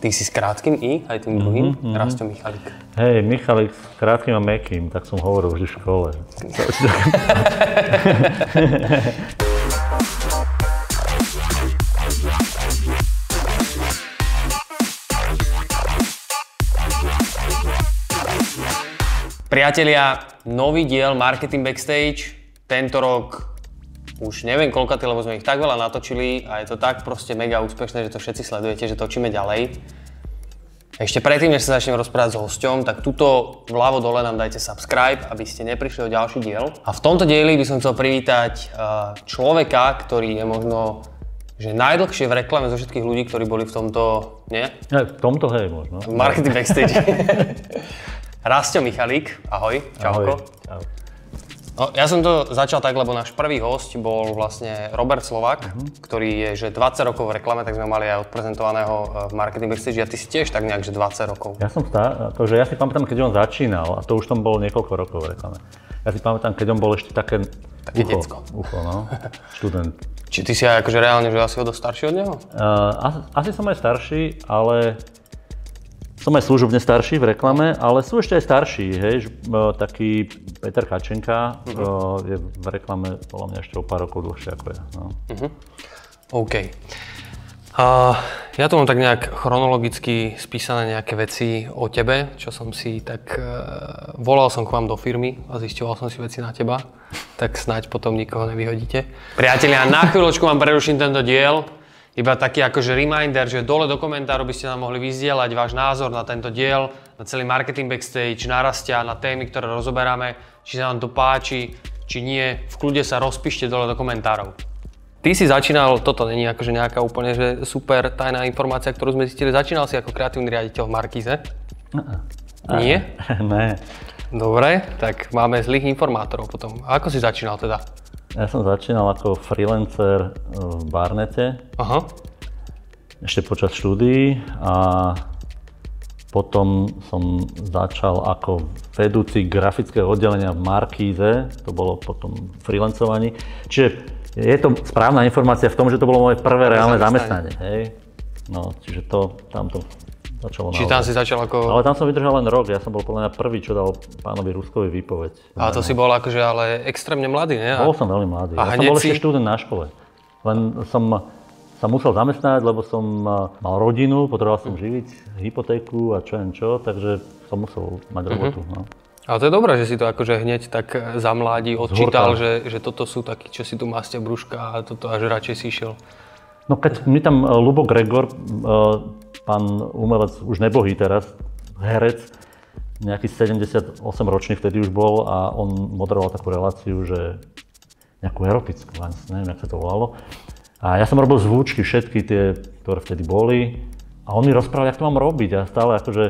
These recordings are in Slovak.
Ty si s krátkým i, aj tým druhým, mm-hmm. Rasto Michalik. Hej, Michalik s krátkým a mekým, tak som hovoril vždy v škole. Priatelia, nový diel Marketing Backstage. Tento rok už neviem koľkatý, lebo sme ich tak veľa natočili a je to tak proste mega úspešné, že to všetci sledujete, že točíme ďalej. Ešte predtým, než sa začnem rozprávať s hosťom, tak tuto vľavo dole nám dajte subscribe, aby ste neprišli o ďalší diel. A v tomto dieli by som chcel privítať uh, človeka, ktorý je možno že najdlhšie v reklame zo všetkých ľudí, ktorí boli v tomto, nie? Ja, v tomto hej, možno. V marketing backstage. Rastio Michalík, ahoj, čauko. Ahoj. Čau. No, ja som to začal tak, lebo náš prvý host bol vlastne Robert Slovak, uh-huh. ktorý je že 20 rokov v reklame, tak sme mali aj odprezentovaného e, v Marketing Backstage a ty si tiež tak nejak, že 20 rokov. Ja som tá, akože ja si pamätám, keď on začínal, a to už tam bolo niekoľko rokov v reklame. Ja si pamätám, keď on bol ešte také, Také ucho, decko. ucho, no, študent. Či ty si aj akože reálne, že asi o dosť starší od neho? Uh, asi, asi som aj starší, ale som aj služobne starší v reklame, ale sú ešte aj starší, hej, uh, taký Peter Kačenka uh, je v reklame podľa mňa ešte o pár rokov dlhšie ako ja. No. OK. Uh, ja tu mám tak nejak chronologicky spísané nejaké veci o tebe, čo som si tak... Uh, volal som k vám do firmy a zisťoval som si veci na teba, tak snáď potom nikoho nevyhodíte. Priatelia, na chvíľočku vám preruším tento diel. Iba taký akože reminder, že dole do komentárov by ste nám mohli vyzdieľať váš názor na tento diel, na celý marketing backstage, narastia, na témy, ktoré rozoberáme, či sa vám to páči, či nie. V kľude sa rozpíšte dole do komentárov. Ty si začínal, toto není akože nejaká úplne že super tajná informácia, ktorú sme zistili, začínal si ako kreatívny riaditeľ v Markize? Nie? ne. Dobre, tak máme zlých informátorov potom. A ako si začínal teda? Ja som začínal ako freelancer v Barnete, Aha. ešte počas štúdií a potom som začal ako vedúci grafického oddelenia v Markíze, to bolo potom freelancovaní. Čiže je to správna informácia v tom, že to bolo moje prvé reálne zamestnanie. zamestnanie. Hej? No, čiže to, tam to začalo Či tam si začal ako... Ale tam som vydržal len rok, ja som bol podľa mňa prvý, čo dal pánovi Ruskovi výpoveď. A to si bol akože ale extrémne mladý, nie? A- Bol som veľmi mladý. A ja som bol si- ešte študent na škole. Len som sa musel zamestnať, lebo som eh, mal rodinu, potreboval som živiť hypotéku a čo jen čo, takže som musel mať Mhm. robotu. No. Ale to je dobré, že si to akože hneď tak za mladí odčítal, že, že toto sú takí, čo si tu mastia brúška a toto až radšej si išiel. no keď mi tam eh, Lubo Gregor, eh, pán umelec, už nebohý teraz, herec, nejaký 78 ročný vtedy už bol a on moderoval takú reláciu, že nejakú erotickú, neviem, jak sa to volalo. A ja som robil zvučky, všetky tie, ktoré vtedy boli. A on mi rozprával, jak to mám robiť. A stále akože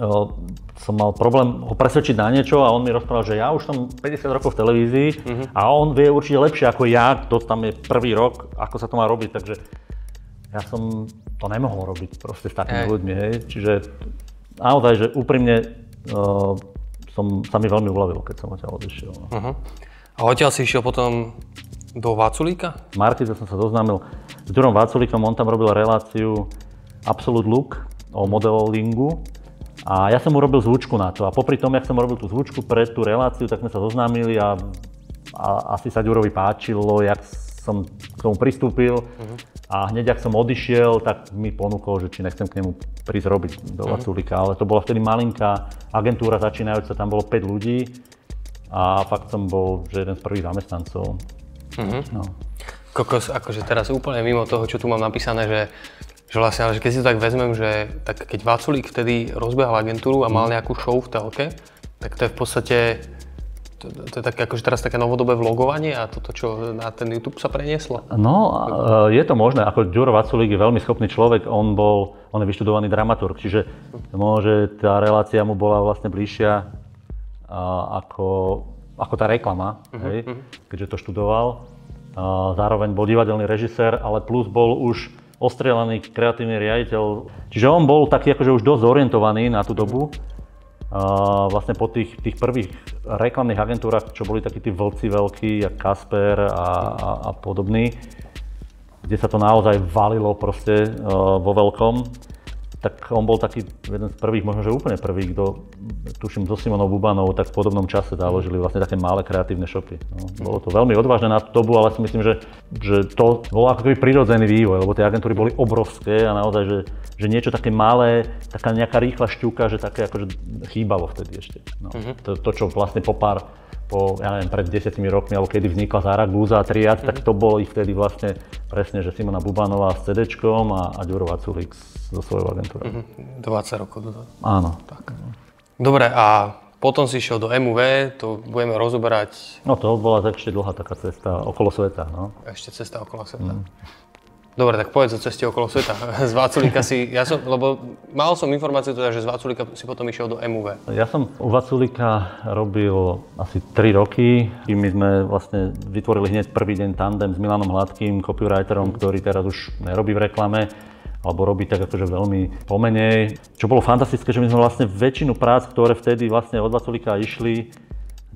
o, som mal problém ho presvedčiť na niečo a on mi rozprával, že ja už som 50 rokov v televízii a on vie určite lepšie ako ja, kto tam je prvý rok, ako sa to má robiť. Takže ja som to nemohol robiť proste s takými Hej. ľuďmi. Hej. Čiže naozaj, že úprimne o, som, sa mi veľmi uľavilo, keď som odtiaľ odišiel. No. Uh-huh. A odtiaľ si išiel potom do Vaculíka? V Markize som sa zoznámil s Durom Váculíkom, on tam robil reláciu Absolute Look o modelingu a ja som mu robil zvučku na to a popri tom, jak som robil tú zvučku pre tú reláciu, tak sme sa zoznámili a, a asi sa Ďurovi páčilo, jak som k tomu pristúpil a hneď, ak som odišiel, tak mi ponúkol, že či nechcem k nemu prísť robiť do Vaculíka, ale to bola vtedy malinká agentúra začínajúca, tam bolo 5 ľudí a fakt som bol že jeden z prvých zamestnancov. No. Kokos, akože teraz úplne mimo toho, čo tu mám napísané, že, že vlastne, ale že keď si to tak vezmem, že tak keď Vaculík vtedy rozbehal agentúru a mal nejakú show v telke, tak to je v podstate, to, to je také, akože teraz také novodobé vlogovanie a toto, čo na ten YouTube sa prenieslo. No, e, je to možné. Ako Ďuro Vaculík je veľmi schopný človek, on bol, on je vyštudovaný dramaturg, čiže môže tá relácia mu bola vlastne bližšia a, ako, ako tá reklama, hej, keďže to študoval. A, zároveň bol divadelný režisér, ale plus bol už ostrelaný kreatívny riaditeľ. Čiže on bol taký akože už dosť zorientovaný na tú dobu. A vlastne po tých, tých prvých reklamných agentúrach, čo boli takí tí vlci veľkí, jak Kasper a, a, a podobní, kde sa to naozaj valilo proste uh, vo veľkom, tak on bol taký jeden z prvých, možno že úplne prvý, kto, tuším, so Simonou Bubanou, tak v podobnom čase založili vlastne také malé kreatívne shopy. No, bolo to veľmi odvážne na tú dobu, ale si myslím, že, že to bol ako keby prirodzený vývoj, lebo tie agentúry boli obrovské a naozaj, že, že niečo také malé, taká nejaká rýchla šťuka, že také akože chýbalo vtedy ešte. No, uh-huh. to, to, čo vlastne po pár po, ja neviem, pred desiatimi rokmi, alebo kedy vznikla Zaragoza a Triad, mm-hmm. tak to boli vtedy vlastne presne, že Simona Bubanová s CD a, a Ďuro Vaculík so svojou agentúrou. Mm-hmm. 20 rokov dozadu. Áno. Tak. Dobre, a potom si išiel do MUV, to budeme rozoberať. No to bola ešte dlhá taká cesta okolo sveta, no. Ešte cesta okolo sveta. Mm. Dobre, tak povedz o ceste okolo sveta. Z Vaculíka si, ja som, lebo mal som informáciu teda, že z Vaculíka si potom išiel do MUV. Ja som u Vaculíka robil asi 3 roky. My sme vlastne vytvorili hneď prvý deň tandem s Milanom Hladkým, copywriterom, ktorý teraz už nerobí v reklame alebo robí tak akože veľmi pomenej. Čo bolo fantastické, že my sme vlastne väčšinu prác, ktoré vtedy vlastne od Vaculíka išli,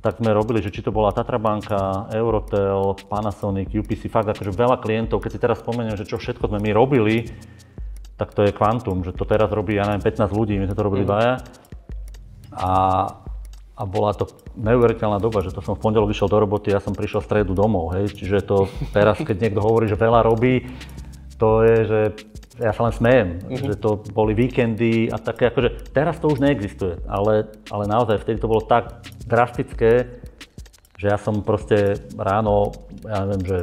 tak sme robili, že či to bola Tatra banka, Eurotel, Panasonic, UPC, fakt akože veľa klientov, keď si teraz spomeniem, že čo všetko sme my robili, tak to je kvantum, že to teraz robí, ja neviem, 15 ľudí, my sme to robili mm. A, a bola to neuveriteľná doba, že to som v pondelok vyšiel do roboty, ja som prišiel v stredu domov, hej, čiže to teraz, keď niekto hovorí, že veľa robí, to je, že ja sa len smejem, mm-hmm. že to boli víkendy a také, akože teraz to už neexistuje, ale, ale naozaj vtedy to bolo tak drastické, že ja som proste ráno, ja neviem, že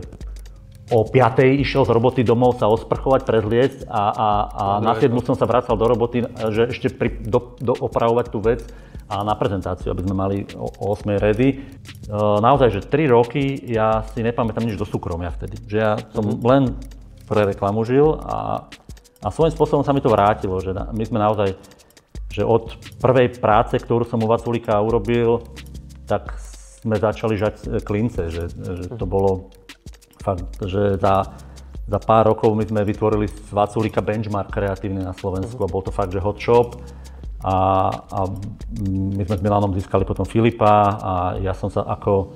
o 5. išiel z roboty domov sa osprchovať, prezliecť a, a, a no, na 7. som sa vracal do roboty, že ešte pri, do, do, opravovať tú vec a na prezentáciu, aby sme mali o, o 8. ready. E, naozaj, že 3 roky ja si nepamätám nič do súkromia vtedy. Že ja som mm-hmm. len pre reklamu žil a, a svojím spôsobom sa mi to vrátilo, že my sme naozaj že od prvej práce, ktorú som u Vaculika urobil, tak sme začali žať e, klince, že, že to bolo fakt, že za, za pár rokov my sme vytvorili z Vaculika benchmark kreatívny na Slovensku a bol to fakt, že hot shop. A, a my sme s Milanom získali potom Filipa a ja som sa ako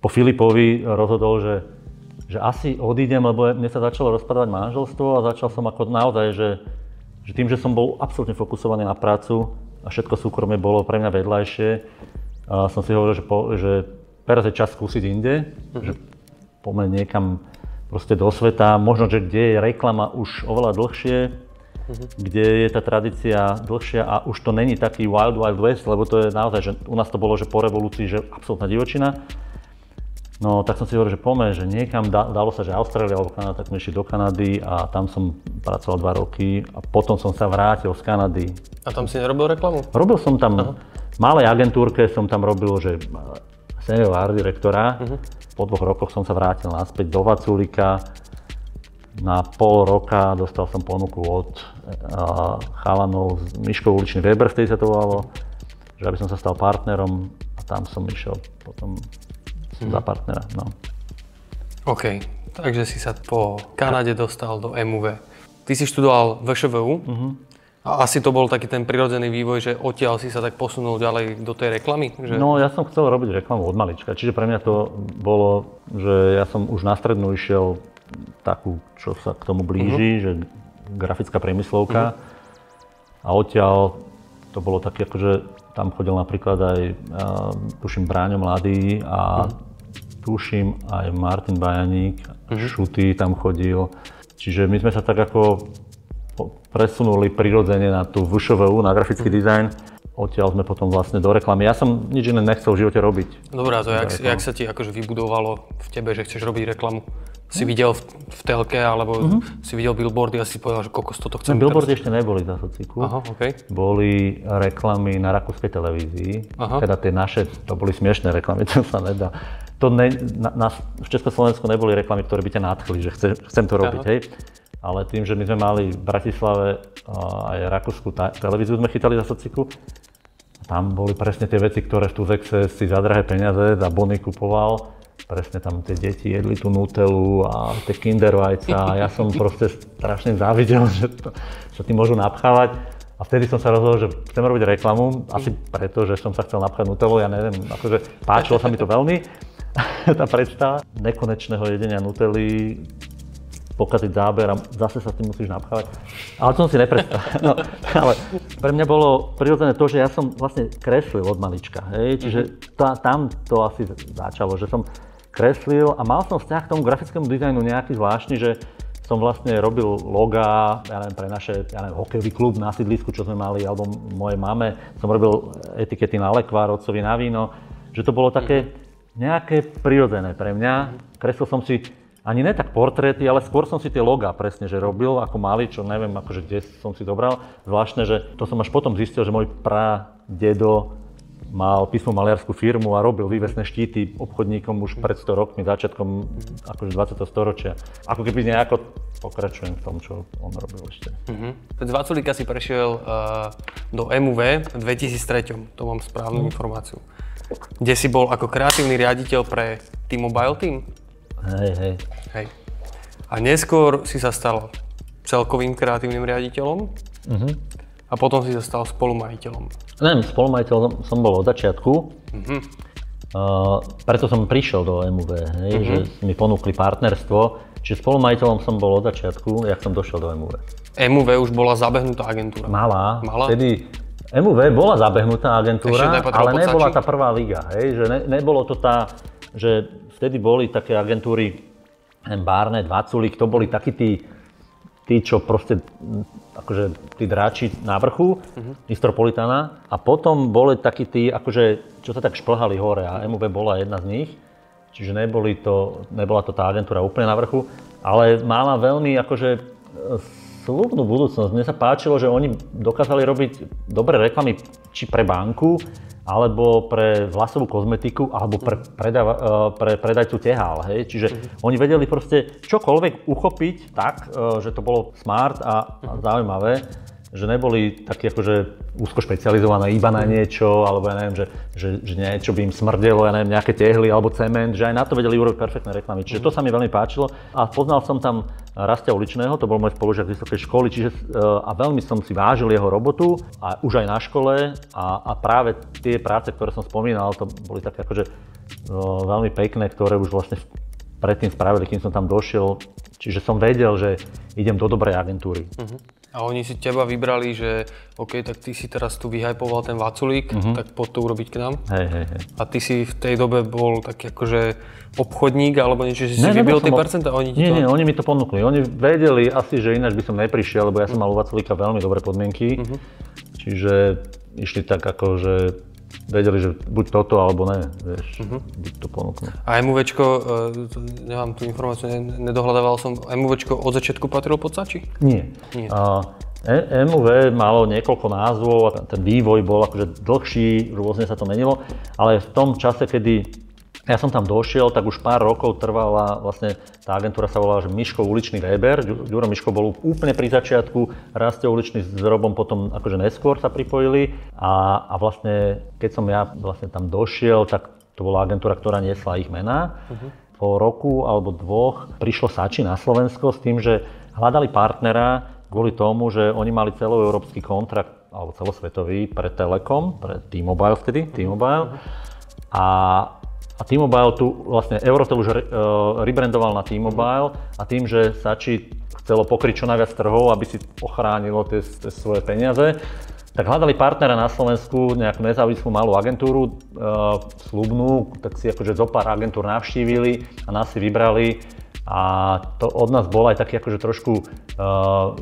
po Filipovi rozhodol, že, že asi odídem, lebo mne sa začalo rozpadať manželstvo a začal som ako naozaj, že že tým, že som bol absolútne fokusovaný na prácu a všetko súkromie bolo pre mňa vedľajšie, a som si hovoril, že, po, že teraz je čas skúsiť inde, mm-hmm. že poďme niekam proste do sveta, možno, že kde je reklama už oveľa dlhšie, mm-hmm. kde je tá tradícia dlhšia a už to není taký wild wild west, lebo to je naozaj, že u nás to bolo, že po revolúcii, že absolútna divočina. No tak som si hovoril, že poďme, že niekam, dalo sa, že Austrália alebo Kanada, tak išli do Kanady a tam som pracoval dva roky a potom som sa vrátil z Kanady. A tam si nerobil reklamu? Robil som tam, Aha. malej agentúrke som tam robil, že senior art direktora. Uh-huh. Po dvoch rokoch som sa vrátil naspäť do Vaculika. Na pol roka dostal som ponuku od uh, chalanov z Miškov uličný Weber, vtedy sa to volalo, že aby som sa stal partnerom a tam som išiel potom mm. za partnera. No. OK, takže si sa po Kanade dostal do MUV. Ty si študoval VŠVU mm-hmm. a asi to bol taký ten prirodzený vývoj, že odtiaľ si sa tak posunul ďalej do tej reklamy? Že... No ja som chcel robiť reklamu od malička, čiže pre mňa to bolo, že ja som už na strednú išiel takú, čo sa k tomu blíži, mm-hmm. že grafická priemyslovka mm-hmm. a odtiaľ to bolo také akože tam chodil napríklad aj, uh, tuším, Bráňo Mladý a mm. Tuším aj Martin Bajaník, mm. Šuty tam chodil. Čiže my sme sa tak ako presunuli prirodzene na tú VŠVU, na grafický mm. dizajn. Odtiaľ sme potom vlastne do reklamy. Ja som nič iné nechcel v živote robiť. Dobrá, to jak, jak sa ti akože vybudovalo v tebe, že chceš robiť reklamu? si videl v, v telke, alebo uh-huh. si videl billboardy a si povedal, že kokos toto chcem. No, billboardy teraz... ešte neboli za sociku. Aha, okay. Boli reklamy na rakúskej televízii. Aha. Teda tie naše, to boli smiešné reklamy, to sa nedá. To ne, na, na, v Československu neboli reklamy, ktoré by ťa nadchli, že chce, chcem to robiť, Aha. hej. Ale tým, že my sme mali v Bratislave aj rakúsku televíziu sme chytali za sociku, tam boli presne tie veci, ktoré v Tuzexe si za drahé peniaze za bony kupoval presne tam tie deti jedli tú nutelu a tie kinder vajca a ja som proste strašne závidel, že to, sa tým môžu napchávať. A vtedy som sa rozhodol, že chcem robiť reklamu, asi preto, že som sa chcel napchať nutelu, ja neviem, akože páčilo sa mi to veľmi, tá predstava nekonečného jedenia nutely, pokaziť záber a zase sa s tým musíš napchávať. Ale to som si nepredstavil. No, ale pre mňa bolo prirodzené to, že ja som vlastne kreslil od malička. Hej? Čiže tá, tam to asi začalo, že som kreslil a mal som vzťah k tomu grafickému dizajnu nejaký zvláštny, že som vlastne robil loga, ja neviem, pre naše, ja neviem, hokejový klub na sídlisku, čo sme mali, alebo mojej mame, som robil etikety na lekvár, otcovi na víno, že to bolo také nejaké prirodzené pre mňa. Kreslil som si ani ne tak portréty, ale skôr som si tie logá presne, že robil ako malý, čo neviem, akože kde som si dobral. Zvláštne, že to som až potom zistil, že môj pradedo mal písmo maliarskú firmu a robil vývesné štíty obchodníkom už pred 100 rokmi, začiatkom akože 20. storočia. Ako keby nejako pokračujem v tom, čo on robil ešte. Uh-huh. Z Vaculíka si prešiel uh, do MUV v 2003, to mám správnu uh-huh. informáciu. Kde si bol ako kreatívny riaditeľ pre T-Mobile Team? Hej, hej. Hej. A neskôr si sa stal celkovým kreatívnym riaditeľom uh-huh. a potom si sa stal spolumajiteľom. Neviem, spolumajiteľ som bol od začiatku. Uh-huh. Uh, preto som prišiel do MUV, hej, uh-huh. že mi ponúkli partnerstvo. Čiže spolumajiteľom som bol od začiatku, jak som došiel do MUV. MUV už bola zabehnutá agentúra. Malá. Malá? Vtedy MUV bola zabehnutá agentúra, ale nebola tá prvá liga. Hej, že ne, nebolo to tá, že vtedy boli také agentúry, Barnet, Vaculik, to boli takí tí, tí, čo proste akože tí dráči na vrchu uh-huh. Istropolitana a potom boli takí tí, akože, čo sa tak šplhali hore a MUV bola jedna z nich. Čiže neboli to, nebola to tá agentúra úplne na vrchu, ale mala veľmi akože slubnú budúcnosť. Mne sa páčilo, že oni dokázali robiť dobré reklamy či pre banku, alebo pre vlasovú kozmetiku, alebo pre, predava, e, pre predajcu tehál. Hej? Čiže uh-huh. oni vedeli proste čokoľvek uchopiť tak, e, že to bolo smart a, a zaujímavé že neboli také akože úzko špecializované iba na niečo, alebo ja neviem, že, že, že niečo by im smrdelo, ja neviem, nejaké tehly alebo cement, že aj na to vedeli urobiť perfektné reklamy. Čiže to sa mi veľmi páčilo. A poznal som tam Rastia Uličného, to bol môj spolužiak vysokej školy, čiže, e, a veľmi som si vážil jeho robotu, a už aj na škole. A, a práve tie práce, ktoré som spomínal, to boli také akože e, veľmi pekné, ktoré už vlastne predtým spravili, kým som tam došiel. Čiže som vedel, že idem do dobrej agentúry. Uh-huh. A oni si teba vybrali, že OK, tak ty si teraz tu vyhajpoval ten Vaculík, uh-huh. tak poď to urobiť k nám. Hej, hej, hej. A ty si v tej dobe bol taký akože obchodník alebo niečo, že si ne, vybil tie bol... percentá oni nie, to... Nie, oni mi to ponúkli. Oni vedeli asi, že ináč by som neprišiel, lebo ja som mal u Vaculíka veľmi dobré podmienky. Uh-huh. Čiže išli tak ako, že vedeli, že buď toto alebo ne, vieš, uh-huh. buď to ponúknu. A MUVčko, e, nemám tú informáciu, nedohľadával som, MUVčko od začiatku patrilo pod Sači? Nie. Nie. A, e, MUV malo niekoľko názvov a ten vývoj bol akože dlhší, rôzne sa to menilo, ale v tom čase, kedy ja som tam došiel, tak už pár rokov trvala, vlastne tá agentúra sa volala, že Miško uličný Weber. Ďuro Miško bol úplne pri začiatku, Rastie uličný s Robom potom akože neskôr sa pripojili a, a vlastne keď som ja vlastne tam došiel, tak to bola agentúra, ktorá niesla ich mená. Uh-huh. Po roku alebo dvoch prišlo Sači na Slovensko s tým, že hľadali partnera kvôli tomu, že oni mali celoeurópsky kontrakt alebo celosvetový pre Telekom, pre T-Mobile vtedy, T-Mobile. A a T-Mobile tu vlastne Eurotel už re, uh, rebrandoval na T-Mobile a tým, že Sači chcelo pokryť čo najviac trhov, aby si ochránilo tie, tie svoje peniaze, tak hľadali partnera na Slovensku, nejakú nezávislú malú agentúru, uh, slubnú, tak si akože zo pár agentúr navštívili a nás si vybrali. A to od nás bol aj taký akože trošku uh,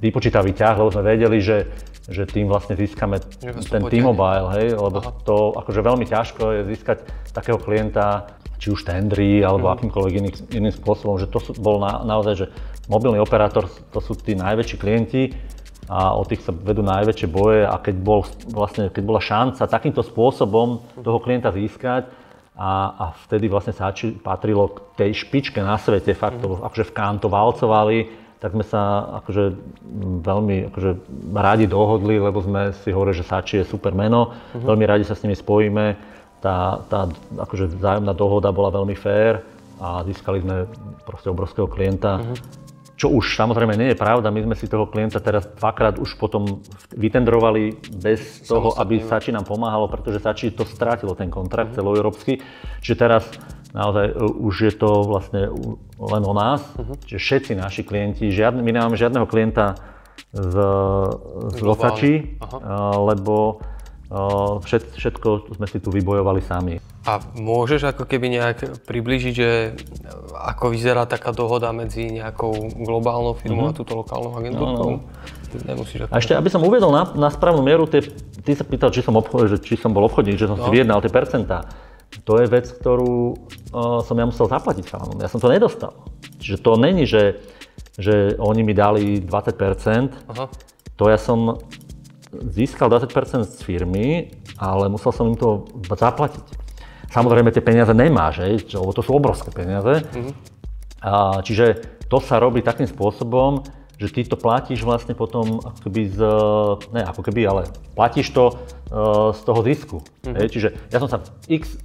vypočítavý ťah, lebo sme vedeli, že že tým vlastne získame ten T-Mobile, hej, lebo Aha. to akože veľmi ťažko je získať takého klienta, či už tendry alebo mm. akýmkoľvek iný, iným spôsobom, že to sú, bol na, naozaj, že mobilný operátor, to sú tí najväčší klienti a o tých sa vedú najväčšie boje a keď, bol, vlastne, keď bola šanca takýmto spôsobom toho klienta získať, a, a vtedy vlastne sa patrilo k tej špičke na svete, fakt to, mm. akože v Kanto valcovali, tak sme sa akože veľmi akože rádi dohodli, lebo sme si hovorili, že Sači je super meno, uh-huh. veľmi radi sa s nimi spojíme. Tá, tá akože vzájomná dohoda bola veľmi fér a získali sme proste obrovského klienta. Uh-huh. Čo už samozrejme nie je pravda, my sme si toho klienta teraz dvakrát už potom vytendrovali bez toho, aby Sači nám pomáhalo, pretože Sači to strátilo ten kontrakt uh-huh. celoeurópsky. Čiže teraz naozaj e, už je to vlastne len o nás, uh-huh. čiže všetci naši klienti, žiadne, my nemáme žiadneho klienta z, z Losači, lebo všet, všetko sme si tu vybojovali sami. A môžeš ako keby nejak približiť, že ako vyzerá taká dohoda medzi nejakou globálnou firmou mm-hmm. a túto lokálnou agentúrkou? No, no. Nemusíš ako... A ešte, aby som uvedol na, na správnu mieru, tie, ty sa pýtal, či som, obchod, že, či som bol obchodník, že som no. si vyjednal tie percentá. To je vec, ktorú uh, som ja musel zaplatiť chalanom. Ja som to nedostal. Čiže to není, že, že oni mi dali 20%. Aha. To ja som získal 20% z firmy, ale musel som im to zaplatiť. Samozrejme tie peniaze nemáš, lebo to sú obrovské peniaze. Mm-hmm. A, čiže to sa robí takým spôsobom, že ty to platíš vlastne potom akoby z, ne ako keby, ale platíš to uh, z toho zisku. Mm-hmm. Čiže ja som sa X,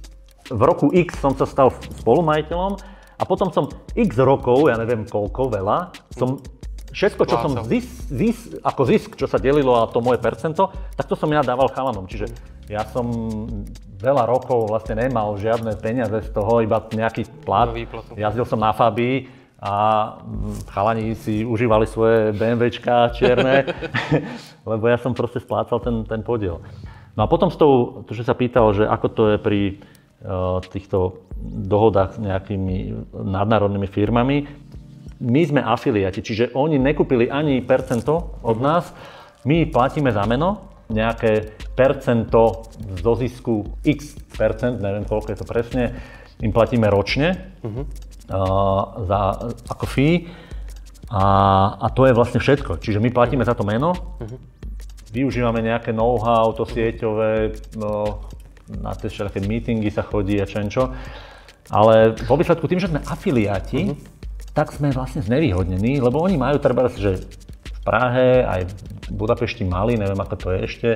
v roku X som sa stal spolumajiteľom a potom som X rokov, ja neviem koľko, veľa, som všetko, čo som zis, zis, ako zisk, čo sa delilo a to moje percento, tak to som ja dával chalanom. Čiže ja som veľa rokov vlastne nemal žiadne peniaze z toho, iba nejaký plat. Jazdil som na Fabii a chalani si užívali svoje BMWčka čierne, lebo ja som proste splácal ten, ten podiel. No a potom s tou, to, že sa pýtal, že ako to je pri týchto dohodách s nejakými nadnárodnými firmami, my sme afiliati, čiže oni nekúpili ani percento od nás, my platíme za meno, nejaké percento zo zisku x percent, neviem koľko je to presne, im platíme ročne uh-huh. uh, za, ako fee a, a to je vlastne všetko. Čiže my platíme za to meno, uh-huh. využívame nejaké know-how, to sieťové, no, na tie všetké meetingy sa chodí a čo, ale vo výsledku tým, že sme afiliáti, uh-huh tak sme vlastne znevýhodnení, lebo oni majú treba, že v Prahe, aj v Budapešti mali, neviem ako to je ešte,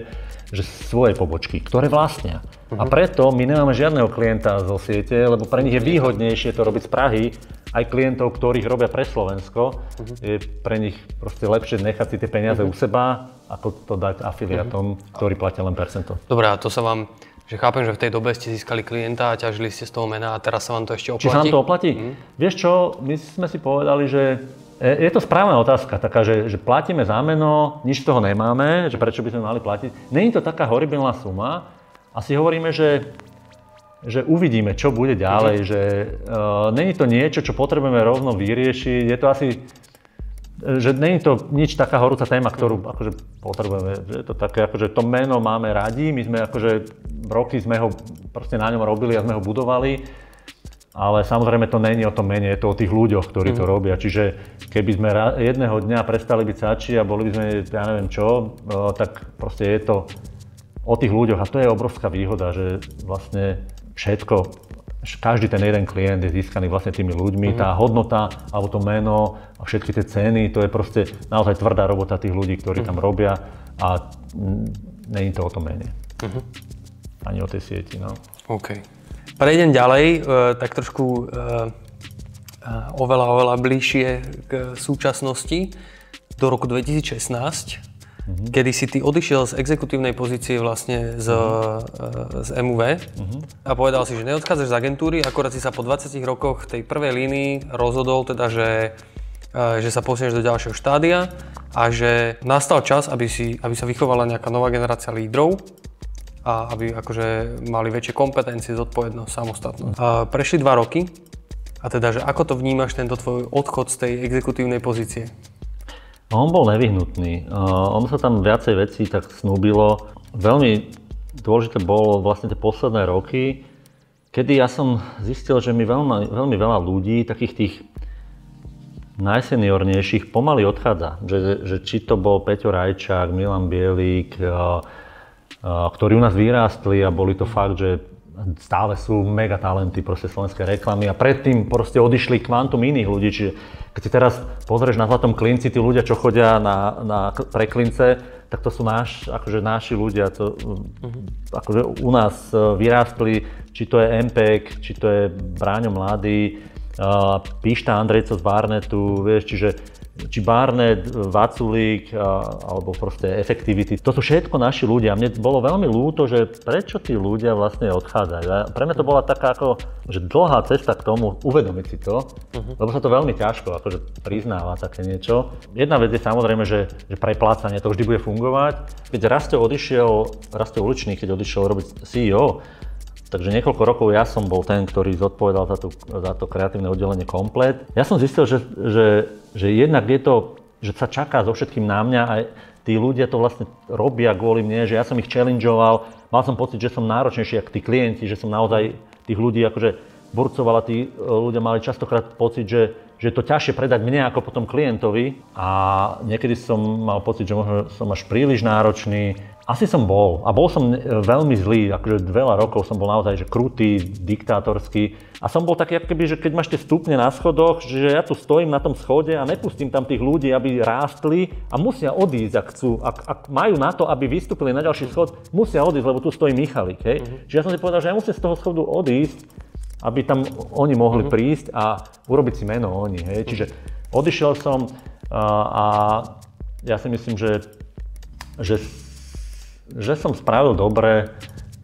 že svoje pobočky, ktoré vlastnia. Uh-huh. A mhm. preto my nemáme žiadneho klienta zo siete, lebo pre nich je výhodnejšie to robiť z Prahy, aj klientov, ktorých robia pre Slovensko, uh-huh. je pre nich proste lepšie nechať si tie peniaze uh-huh. u seba, ako to dať afiliatom, uh-huh. ktorí platia len percento. Dobre, a to sa vám že chápem, že v tej dobe ste získali klienta a ťažili ste z toho mena a teraz sa vám to ešte oplatí? Či sa vám to oplatí? Mm. Vieš čo, my sme si povedali, že je to správna otázka, taká, že, že platíme za meno, nič z toho nemáme, že prečo by sme mali platiť. Není to taká horibilná suma a si hovoríme, že, že uvidíme, čo bude ďalej, mm. že uh, není to niečo, čo potrebujeme rovno vyriešiť. Je to asi že není to nič taká horúca téma, ktorú akože potrebujeme. Že to také, akože to meno máme radi, my sme akože roky sme ho proste na ňom robili a sme ho budovali, ale samozrejme to není o tom mene, je to o tých ľuďoch, ktorí mm. to mhm. robia. Čiže keby sme jedného dňa prestali byť sači a boli by sme, ja neviem čo, tak proste je to o tých ľuďoch a to je obrovská výhoda, že vlastne všetko každý ten jeden klient je získaný vlastne tými ľuďmi. Mm-hmm. Tá hodnota, alebo to meno a všetky tie ceny, to je proste naozaj tvrdá robota tých ľudí, ktorí mm-hmm. tam robia a není to o tom mene. Mm-hmm. Ani o tej sieti, no. OK. Prejdem ďalej, e, tak trošku e, e, oveľa, oveľa bližšie k súčasnosti, do roku 2016 uh-huh. kedy si ty odišiel z exekutívnej pozície vlastne z, uh-huh. z MUV uh-huh. a povedal si, že neodchádzaš z agentúry, akorát si sa po 20 rokoch tej prvej línii rozhodol teda, že, eh, že sa posunieš do ďalšieho štádia a že nastal čas, aby, si, aby sa vychovala nejaká nová generácia lídrov a aby akože mali väčšie kompetencie, zodpovednosť, samostatnosť. A prešli dva roky a teda, že ako to vnímaš tento tvoj odchod z tej exekutívnej pozície? On bol nevyhnutný. On sa tam viacej vecí tak snúbilo. Veľmi dôležité bolo vlastne tie posledné roky, kedy ja som zistil, že mi veľmi, veľmi veľa ľudí, takých tých najseniornejších, pomaly odchádza. Že, že či to bol Peťo Rajčák, Milan Bielík, ktorí u nás vyrástli a boli to fakt, že stále sú mega talenty proste slovenské reklamy a predtým proste odišli kvantum iných ľudí, čiže keď si teraz pozrieš na Zlatom klinci, tí ľudia, čo chodia na, na preklince, tak to sú náš, akože naši ľudia, to, uh-huh. akože u nás e, vyrástli, či to je MPEG, či to je Bráňo Mladý, uh, Píšta Andrejco z Barnetu, vieš, čiže či Barnet, Vaculík alebo proste Effectivity. To sú všetko naši ľudia. Mne bolo veľmi ľúto, že prečo tí ľudia vlastne odchádzajú. A pre mňa to bola taká ako, že dlhá cesta k tomu uvedomiť si to, uh-huh. lebo sa to veľmi ťažko akože priznáva také niečo. Jedna vec je samozrejme, že, že preplácanie to vždy bude fungovať. Keď Rasto odišiel, Rasto Uličný, keď odišiel robiť CEO, Takže niekoľko rokov ja som bol ten, ktorý zodpovedal za to, za to kreatívne oddelenie komplet. Ja som zistil, že, že, že jednak je to, že sa čaká so všetkým na mňa a tí ľudia to vlastne robia kvôli mne, že ja som ich challengeoval, mal som pocit, že som náročnejší ako tí klienti, že som naozaj tých ľudí akože burcoval a tí e, ľudia mali častokrát pocit, že, že je to ťažšie predať mne ako potom klientovi. A niekedy som mal pocit, že možno som až príliš náročný, asi som bol. A bol som e, veľmi zlý, akože veľa rokov som bol naozaj že krutý, diktátorský. A som bol taký, keby, že keď máš tie stupne na schodoch, že ja tu stojím na tom schode a nepustím tam tých ľudí, aby rástli a musia odísť, ak chcú. Ak, ak majú na to, aby vystúpili na ďalší schod, musia odísť, lebo tu stojí Michalik. Hej. Uh-huh. Čiže ja som si povedal, že ja musím z toho schodu odísť, aby tam oni mohli uh-huh. prísť a urobiť si meno oni. Hej. Čiže odišiel som a, a ja si myslím, že, že že som spravil dobre,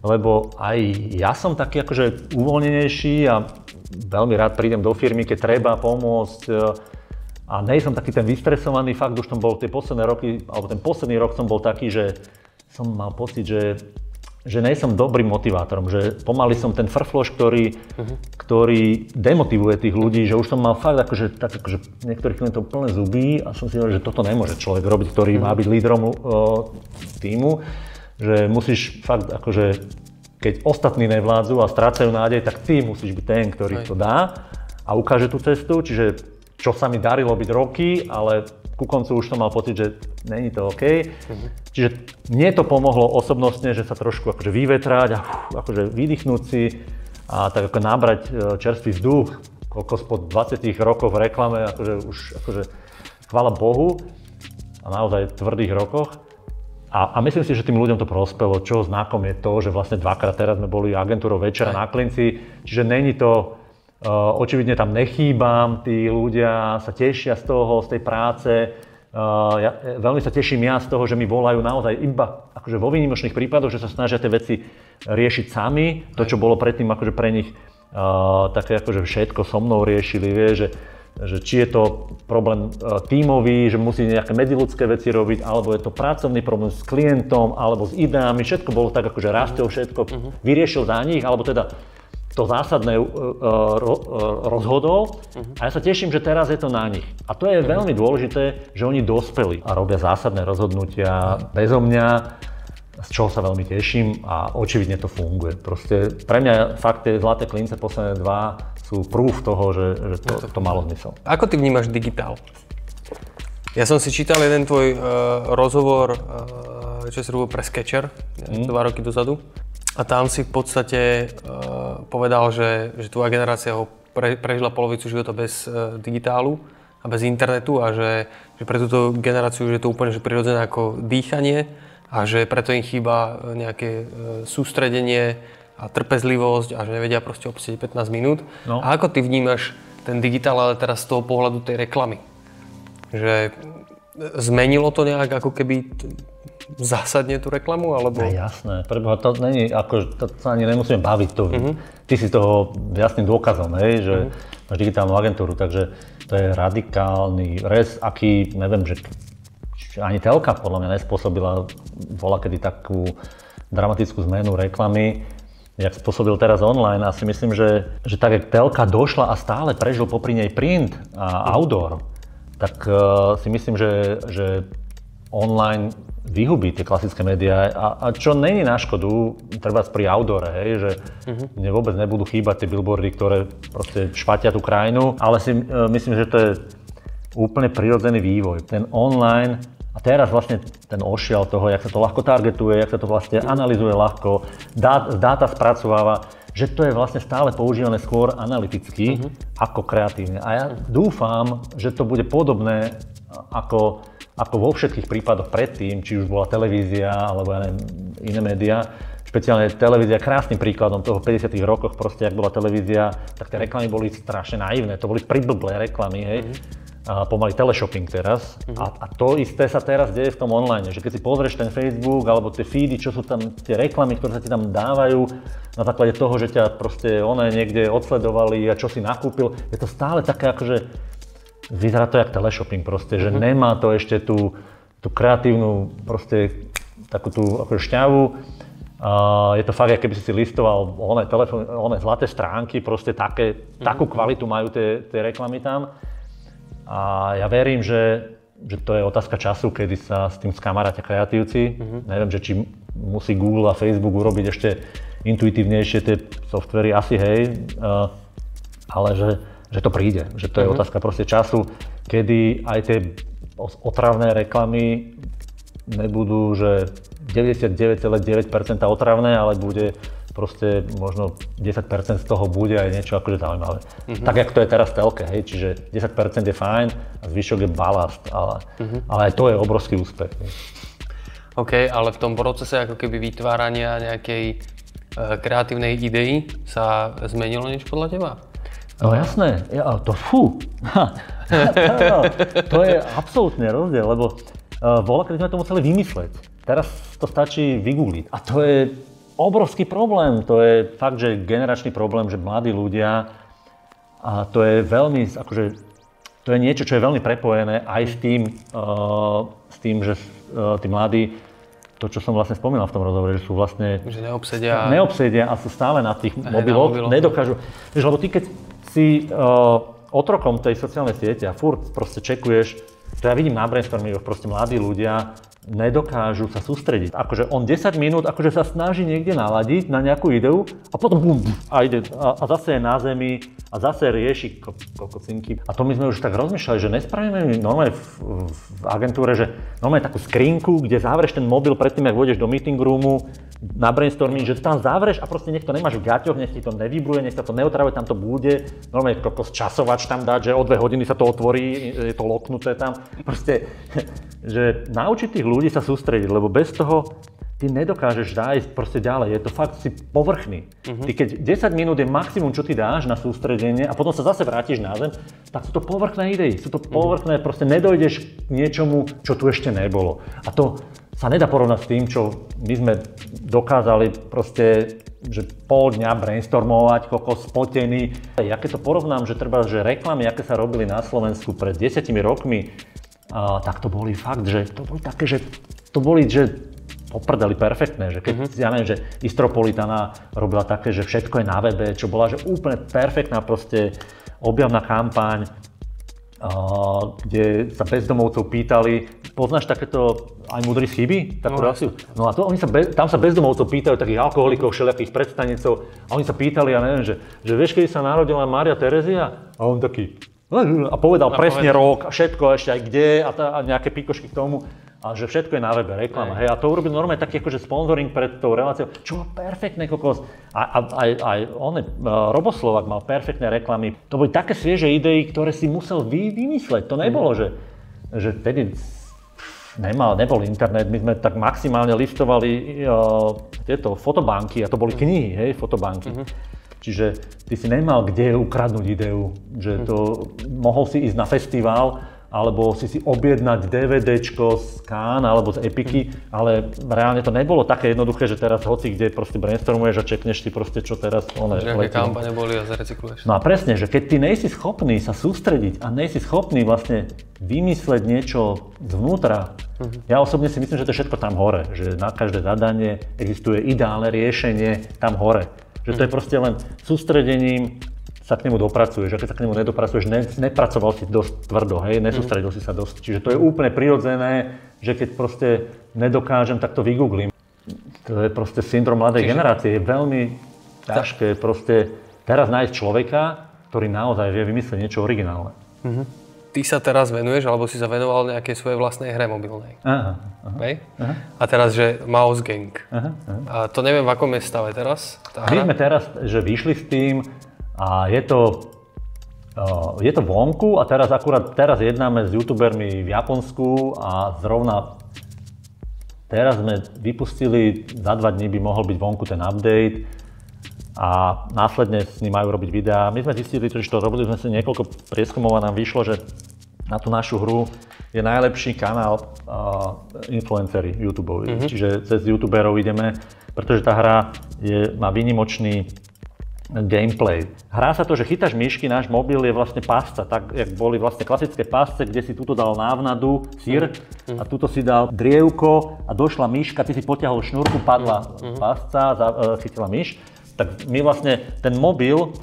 lebo aj ja som taký akože uvoľnenejší a veľmi rád prídem do firmy, keď treba pomôcť e, a nej som taký ten vystresovaný, fakt už som bol tie posledné roky, alebo ten posledný rok som bol taký, že som mal pocit, že že nej som dobrým motivátorom, že pomaly som ten frfloš, ktorý, uh-huh. ktorý demotivuje tých ľudí, že už som mal fakt akože, tak akože niektorých klientov plné zuby a som si hovoril, že toto nemôže človek robiť, ktorý uh-huh. má byť lídrom uh, týmu že musíš fakt akože, keď ostatní nevládzu a strácajú nádej, tak ty musíš byť ten, ktorý Aj. to dá a ukáže tú cestu, čiže čo sa mi darilo byť roky, ale ku koncu už som mal pocit, že není to OK. Uh-huh. Čiže mne to pomohlo osobnostne, že sa trošku akože vyvetrať a akože vydýchnuť si a tak ako nabrať e, čerstvý vzduch, koľko spod 20 rokov v reklame, akože už akože chvála Bohu a naozaj tvrdých rokoch. A, a myslím si, že tým ľuďom to prospelo. Čo znakom je to, že vlastne dvakrát teraz sme boli agentúrou večera na klinci, čiže není to, uh, očividne tam nechýbam, tí ľudia sa tešia z toho, z tej práce. Uh, ja, veľmi sa teším ja z toho, že mi volajú naozaj iba akože vo výnimočných prípadoch, že sa snažia tie veci riešiť sami. To, čo bolo predtým akože pre nich uh, také akože všetko so mnou riešili, vie, že že či je to problém e, tímový, že musí nejaké medziludské veci robiť, alebo je to pracovný problém s klientom, alebo s ideami, všetko bolo tak, akože Rastov všetko uh-huh. vyriešil za nich, alebo teda to zásadné uh, uh, rozhodol uh-huh. a ja sa teším, že teraz je to na nich. A to je uh-huh. veľmi dôležité, že oni dospeli a robia zásadné rozhodnutia bezo mňa, z čoho sa veľmi teším a očividne to funguje. Proste pre mňa fakt tie zlaté klince posledné dva sú proof toho, že, že to, to malo zmysel. Ako ty vnímaš digitál? Ja som si čítal jeden tvoj uh, rozhovor, uh, čo si robil pre Sketcher, mm. dva roky dozadu. A tam si v podstate uh, povedal, že, že tvoja generácia ho pre, prežila polovicu života bez uh, digitálu a bez internetu a že, že pre túto generáciu je to úplne že prirodzené ako dýchanie a že preto im chýba nejaké uh, sústredenie, a trpezlivosť a že nevedia proste obsiť 15 minút. No. A ako ty vnímaš ten digitál, ale teraz z toho pohľadu tej reklamy? Že zmenilo to nejak ako keby zásadne tú reklamu, alebo? No, jasné, preboha, to není, ako, to sa ani nemusíme baviť, to, uh-huh. ty si toho jasným dôkazom, hej, že uh-huh. máš digitálnu agentúru, takže to je radikálny rez, aký, neviem, že ani telka podľa mňa nespôsobila bola kedy takú dramatickú zmenu reklamy jak spôsobil teraz online a si myslím, že, že tak, jak telka došla a stále prežil popri nej print a outdoor, tak uh, si myslím, že, že online vyhubí tie klasické médiá a, a čo není na škodu, treba pri outdoore, hej, že uh-huh. mne vôbec nebudú chýbať tie billboardy, ktoré proste švatia tú krajinu, ale si uh, myslím, že to je úplne prirodzený vývoj. Ten online a teraz vlastne ten ošial toho, jak sa to ľahko targetuje, jak sa to vlastne analizuje ľahko, dá, dáta spracováva, že to je vlastne stále používané skôr analyticky uh-huh. ako kreatívne. A ja dúfam, že to bude podobné ako, ako vo všetkých prípadoch predtým, či už bola televízia alebo ja neviem, iné médiá. Špeciálne televízia krásnym príkladom toho 50 rokoch, proste ak bola televízia, tak tie reklamy boli strašne naivné, to boli priblblé reklamy, hej. A pomaly teleshopping teraz. Uh-huh. A, a to isté sa teraz deje v tom online, že keď si pozrieš ten Facebook alebo tie feedy, čo sú tam, tie reklamy, ktoré sa ti tam dávajú, na základe toho, že ťa proste one niekde odsledovali a čo si nakúpil, je to stále také akože, vyzerá to jak teleshopping proste, že uh-huh. nemá to ešte tú, tú kreatívnu proste takú tú akože šťavu. Uh, je to fakt, keby si si listoval one, telefón, one zlaté stránky, proste také, uh-huh. takú kvalitu majú tie, tie reklamy tam. A ja verím, že, že to je otázka času, kedy sa s tým skamaráte kreatívci. Uh-huh. Neviem, že či musí Google a Facebook urobiť ešte intuitívnejšie tie softvery, asi hej, uh, ale že, že to príde, že to je uh-huh. otázka proste času, kedy aj tie otravné reklamy nebudú, že 99,9% otravné, ale bude proste možno 10% z toho bude aj niečo akože zaujímavé. Uh-huh. Tak, ako to je teraz telke, hej, čiže 10% je fajn a zvyšok je balast, ale, uh-huh. ale aj to je obrovský úspech. OK, ale v tom procese ako keby vytvárania nejakej uh, kreatívnej idei sa zmenilo niečo podľa teba? No jasné, ja, to fú. to, to je absolútne rozdiel, lebo uh, voľa, keď sme to museli vymysleť. Teraz to stačí vygoogliť. A to je obrovský problém. To je fakt, že generačný problém, že mladí ľudia, a to je veľmi, akože, to je niečo, čo je veľmi prepojené aj s tým, uh, s tým že uh, tí mladí, to, čo som vlastne spomínal v tom rozhovore, že sú vlastne... Že neobsedia. Neobsedia a sú stále na tých mobiloch, na nedokážu. Vieš, lebo ty keď si uh, otrokom tej sociálnej siete a furt proste čekuješ, to ja vidím na brainstormingoch, proste mladí ľudia nedokážu sa sústrediť. Akože on 10 minút akože sa snaží niekde naladiť na nejakú ideu a potom bum, a, ide, a, a zase je na zemi a zase rieši kokocinky. A to my sme už tak rozmýšľali, že nespravíme normálne v, v agentúre, že normálne takú skrinku, kde zavrieš ten mobil predtým, ak vôjdeš do meeting roomu, na brainstorming, že to tam zavreš a proste nech to nemáš v gaťoch, nech ti to nevybruje, nech sa to neotravuje, tam to bude. Normálne kokos časovač tam dať, že o dve hodiny sa to otvorí, je to loknuté tam. Proste, že naučiť tých ľudí sa sústrediť, lebo bez toho ty nedokážeš zájsť proste ďalej, je to fakt si povrchný. Uh-huh. Ty keď 10 minút je maximum, čo ty dáš na sústredenie a potom sa zase vrátiš na zem, tak sú to povrchné idei, sú to povrchné, uh-huh. proste nedojdeš k niečomu, čo tu ešte nebolo. A to sa nedá porovnať s tým, čo my sme dokázali proste, že pol dňa brainstormovať, koľko spotený. Ja keď to porovnám, že treba, že reklamy, aké sa robili na Slovensku pred desiatimi rokmi, a, tak to boli fakt, že to boli také, že to boli, že poprdali perfektné, že keď, uh-huh. ja neviem, že Istropolitana robila také, že všetko je na webe, čo bola, že úplne perfektná proste objavná kampaň, kde sa bezdomovcov pýtali, poznáš takéto aj múdry chyby, takú no? No a to, oni sa be, tam sa bezdomovcov pýtajú, takých alkoholikov, všelijakých predstanicov, a oni sa pýtali, ja neviem, že, že vieš, kedy sa narodila Mária Terezia? A on taký, a povedal a presne povedal. rok a všetko ešte aj kde a, tá, a nejaké pikošky k tomu a že všetko je na webe, reklama. Hej. A to urobil normálne taký akože sponsoring pred tou reláciou, čo má perfektné kokos. A, a, aj, aj on, uh, Roboslovak mal perfektné reklamy. To boli také svieže idei, ktoré si musel vy, vymysleť. To nebolo, že, že tedy nemal, nebol internet, my sme tak maximálne listovali uh, tieto fotobanky a to boli knihy, hej, fotobanky. Mm-hmm. Čiže ty si nemal kde ukradnúť ideu, že to mm. mohol si ísť na festival alebo si si objednať DVDčko z Kán alebo z Epiky, ale reálne to nebolo také jednoduché, že teraz hoci kde proste brainstormuješ a čekneš si proste čo teraz one Že aké kampane boli a zarecykluješ. No a presne, že keď ty nejsi schopný sa sústrediť a nejsi schopný vlastne vymysleť niečo zvnútra, uh-huh. ja osobne si myslím, že to je všetko tam hore, že na každé zadanie existuje ideálne riešenie tam hore. Že to je mhm. proste len sústredením sa k nemu dopracuješ. A keď sa k nemu nedopracuješ, ne, nepracoval si dosť tvrdo, hej, nesústredil si sa dosť. Čiže to je úplne prirodzené, že keď proste nedokážem, tak to vygooglím. To je proste syndrom mladej Čiže... generácie. Je veľmi ťažké proste teraz nájsť človeka, ktorý naozaj vie vymyslieť niečo originálne. Uh-huh. Ty sa teraz venuješ, alebo si sa venoval nejakej svojej vlastnej hre mobilnej. Aha, aha, aha. A teraz, že Mouse Gang. Aha, aha. A to neviem, v akom je stave teraz? Tá My hra? sme teraz, že vyšli s tým, a je to, je to vonku a teraz akurát teraz jednáme s youtubermi v Japonsku a zrovna teraz sme vypustili, za dva dní by mohol byť vonku ten update a následne s ním majú robiť videá. My sme zistili, že to robili sme si niekoľko prieskumov a nám vyšlo, že na tú našu hru je najlepší kanál uh, influencery YouTube. Mm-hmm. Čiže cez youtuberov ideme, pretože tá hra je, má výnimočný gameplay. Hrá sa to, že chytáš myšky, náš mobil je vlastne pásca, tak jak boli vlastne klasické pásce, kde si tuto dal návnadu, sír mm. a tuto si dal drievko a došla myška, ty si potiahol šnúrku, padla mm. pásca, uh, chytila myš. Tak my vlastne ten mobil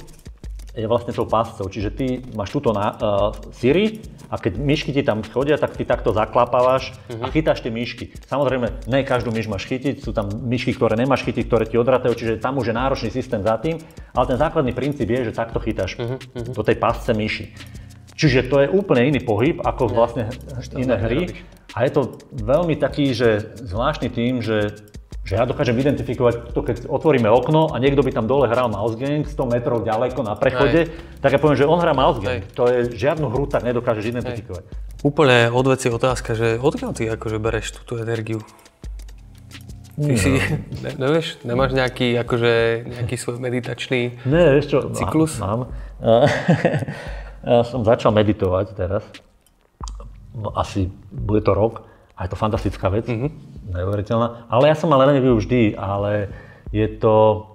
je vlastne tou páscou. Čiže ty máš túto na uh, Siri a keď myšky ti tam chodia, tak ty takto zaklapávaš uh-huh. a mhm. chytáš tie myšky. Samozrejme, ne každú myš máš chytiť, sú tam myšky, ktoré nemáš chytiť, ktoré ti odratajú, čiže tam už je náročný systém za tým, ale ten základný princíp je, že takto chytáš uh-huh. do tej pásce myši. Čiže to je úplne iný pohyb ako vlastne iné hry. A je to veľmi taký, že zvláštny tým, že že ja dokážem identifikovať to, keď otvoríme okno a niekto by tam dole hral mouse game 100 metrov ďaleko na prechode, Aj. tak ja poviem, že on hrá mouse game. Aj. To je žiadnu hru tak nedokážeš identifikovať. Aj. Úplne odveci otázka, že odkiaľ ty akože bereš túto energiu? Ty no. si, ne, nevieš, nemáš nejaký, akože, nejaký svoj meditačný ne, vieš čo, cyklus? Mám. ja som začal meditovať teraz. No, asi bude to rok a je to fantastická vec. Mm-hmm neuveriteľná. Ale ja som mal lenivý vždy, ale je to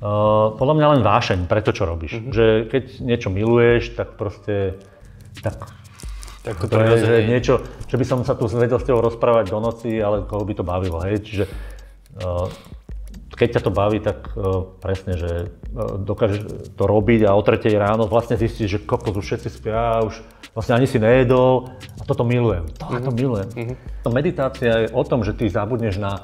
uh, podľa mňa len vášeň pre to, čo robíš. Mm-hmm. Že keď niečo miluješ, tak proste tak tak to, to je, že niečo, že by som sa tu vedel s tebou rozprávať do noci, ale koho by to bavilo, hej. Čiže uh, keď ťa to baví, tak uh, presne, že uh, dokážeš to robiť a o tretej ráno vlastne zistíš, že kokos už všetci spia, už vlastne ani si nejedol a toto milujem. Toto mm-hmm. milujem. Mm-hmm. Meditácia je o tom, že ty zabudneš na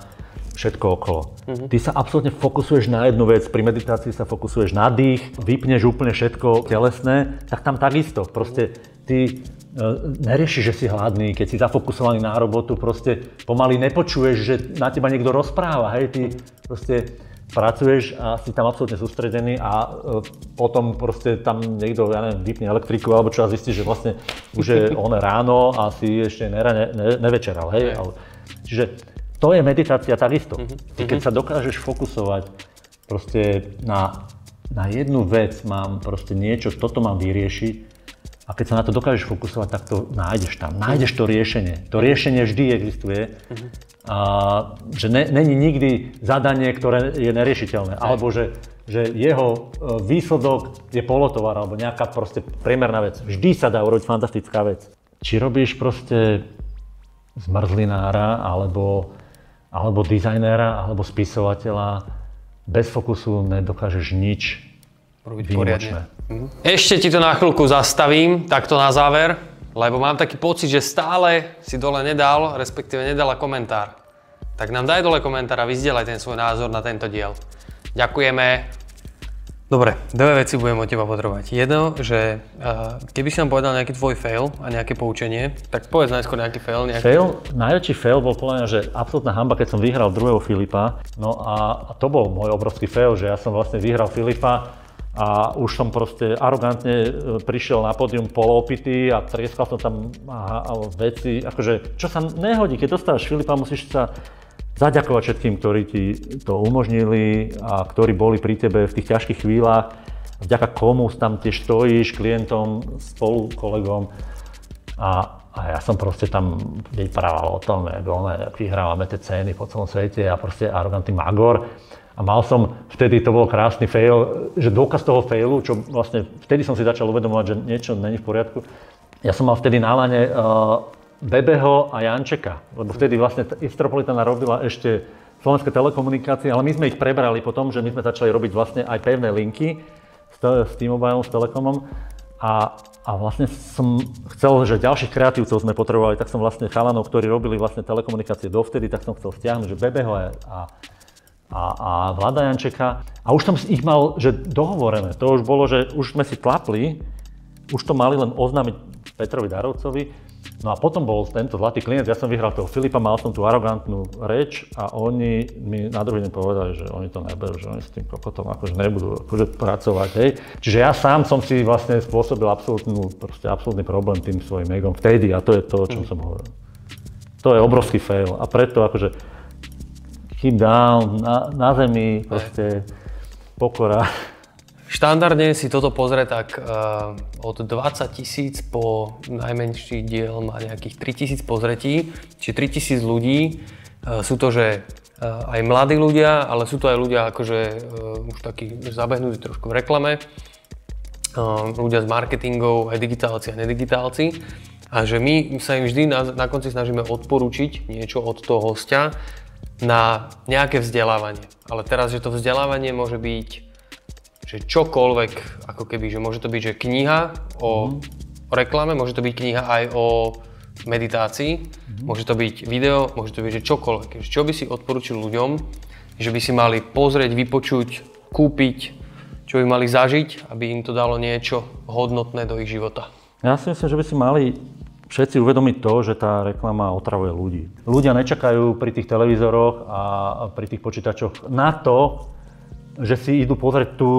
všetko okolo. Mm-hmm. Ty sa absolútne fokusuješ na jednu vec, pri meditácii sa fokusuješ na dých, vypneš úplne všetko telesné, tak tam takisto. Proste ty uh, neriešiš, že si hladný, keď si zafokusovaný na robotu, proste pomaly nepočuješ, že na teba niekto rozpráva, hej, ty proste pracuješ a si tam absolútne sústredený a e, potom proste tam niekto, ja neviem, vypne elektriku alebo čo a zistí, že vlastne už je on ráno a si ešte ne, ne, nevečeral, hej. Ale, čiže to je meditácia takisto. Mhm. Ty keď mhm. sa dokážeš fokusovať proste na, na jednu vec, mám proste niečo, toto mám vyriešiť, a keď sa na to dokážeš fokusovať, tak to nájdeš tam. Nájdeš to riešenie. To riešenie vždy existuje. Uh-huh a že ne, není nikdy zadanie, ktoré je neriešiteľné, alebo že, že jeho e, výsledok je polotovar alebo nejaká proste priemerná vec. Vždy sa dá urobiť fantastická vec. Či robíš proste zmrzlinára, alebo, alebo dizajnéra, alebo spisovateľa, bez fokusu nedokážeš nič robiť výnimočné. Mhm. Ešte ti to na chvíľku zastavím, takto na záver lebo mám taký pocit, že stále si dole nedal, respektíve nedala komentár. Tak nám daj dole komentár a vyzdielaj ten svoj názor na tento diel. Ďakujeme. Dobre, dve veci budem od teba potrebovať. Jedno, že uh, keby si nám povedal nejaký tvoj fail a nejaké poučenie, tak povedz najskôr nejaký fail. Nejaký... Fail? Najväčší fail bol podľa mňa, že absolútna hamba, keď som vyhral druhého Filipa. No a, a to bol môj obrovský fail, že ja som vlastne vyhral Filipa a už som proste arogantne e, prišiel na pódium polopity a trieskal som tam a, a veci, akože čo sa nehodí, keď dostávaš Filipa, musíš sa zaďakovať všetkým, ktorí ti to umožnili a ktorí boli pri tebe v tých ťažkých chvíľach, vďaka komu tam tiež stojíš, klientom, spolu kolegom. A, a ja som proste tam vyprával o tom, jak vyhrávame tie ceny po celom svete. A proste arogantný magor. A mal som, vtedy to bol krásny fail, že dôkaz toho failu, čo vlastne vtedy som si začal uvedomovať, že niečo není v poriadku. Ja som mal vtedy na lane uh, Bebeho a Jančeka, lebo vtedy vlastne Istropolitana robila ešte Slovenské telekomunikácie, ale my sme ich prebrali potom, že my sme začali robiť vlastne aj pevné linky s, s T-Mobile, s Telekomom. A, a vlastne som chcel, že ďalších kreatívcov sme potrebovali, tak som vlastne chalanov, ktorí robili vlastne telekomunikácie dovtedy, tak som chcel stiahnuť, že Bebeho a, a a, a Vlada Jančeka. A už som ich mal, že dohovorené. To už bolo, že už sme si tlapli, už to mali len oznámiť Petrovi Darovcovi. No a potom bol tento zlatý klient, ja som vyhral toho Filipa, mal som tú arogantnú reč a oni mi na druhý deň povedali, že oni to neberú, že oni s tým kokotom akože nebudú akože pracovať, hej. Čiže ja sám som si vlastne spôsobil absolútnu, proste absolútny problém tým svojim egom vtedy a to je to, o čom mm. som hovoril. To je obrovský fail a preto akože keep down, na, na zemi, proste pokora. štandardne si toto pozrie tak uh, od 20 tisíc po najmenší diel má nejakých 3 tisíc pozretí, čiže 3 tisíc ľudí. Uh, sú to, že uh, aj mladí ľudia, ale sú to aj ľudia akože uh, už takí zabehnutí trošku v reklame, uh, ľudia z marketingov, aj digitálci a nedigitálci. A že my sa im vždy na, na konci snažíme odporučiť niečo od toho hostia na nejaké vzdelávanie. Ale teraz, že to vzdelávanie môže byť že čokoľvek, ako keby, že môže to byť, že kniha o, mm. o reklame, môže to byť kniha aj o meditácii, mm. môže to byť video, môže to byť, že čokoľvek. Čo by si odporučil ľuďom, že by si mali pozrieť, vypočuť, kúpiť, čo by mali zažiť, aby im to dalo niečo hodnotné do ich života? Ja si myslím, že by si mali všetci uvedomiť to, že tá reklama otravuje ľudí. Ľudia nečakajú pri tých televízoroch a pri tých počítačoch na to, že si idú pozrieť tú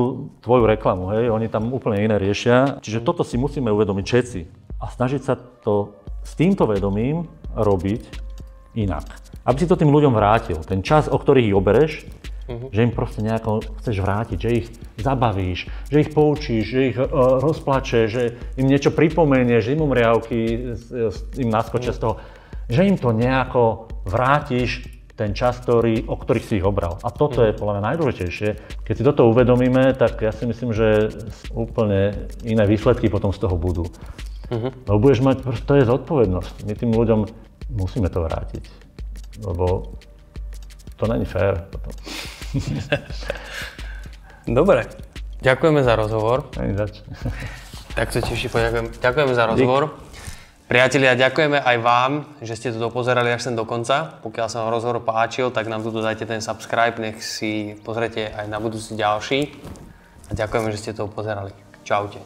tvoju reklamu, hej, oni tam úplne iné riešia. Čiže toto si musíme uvedomiť všetci a snažiť sa to s týmto vedomím robiť inak. Aby si to tým ľuďom vrátil. Ten čas, o ktorých ich obereš, uh-huh. že im proste nejako chceš vrátiť, že ich zabavíš, že ich poučíš, že ich uh, rozplače, že im niečo pripomenieš, že im umriavky im naskočia uh-huh. z toho, že im to nejako vrátiš ten čas, ktorý, o ktorých si ich obral. A toto je podľa mňa najdôležitejšie. Keď si toto uvedomíme, tak ja si myslím, že úplne iné výsledky potom z toho budú. Uh-huh. Lebo budeš mať, to je zodpovednosť. My tým ľuďom musíme to vrátiť. Lebo to není fér potom. Dobre, ďakujeme za rozhovor. Ani zač. Tak sa tiež poďakujem. Ďakujeme za rozhovor. Dík. Priatelia, ďakujeme aj vám, že ste to dopozerali až sem do konca. Pokiaľ sa vám rozhovor páčil, tak nám tu dajte ten subscribe, nech si pozrete aj na budúci ďalší. A ďakujeme, že ste to pozerali. Čaute.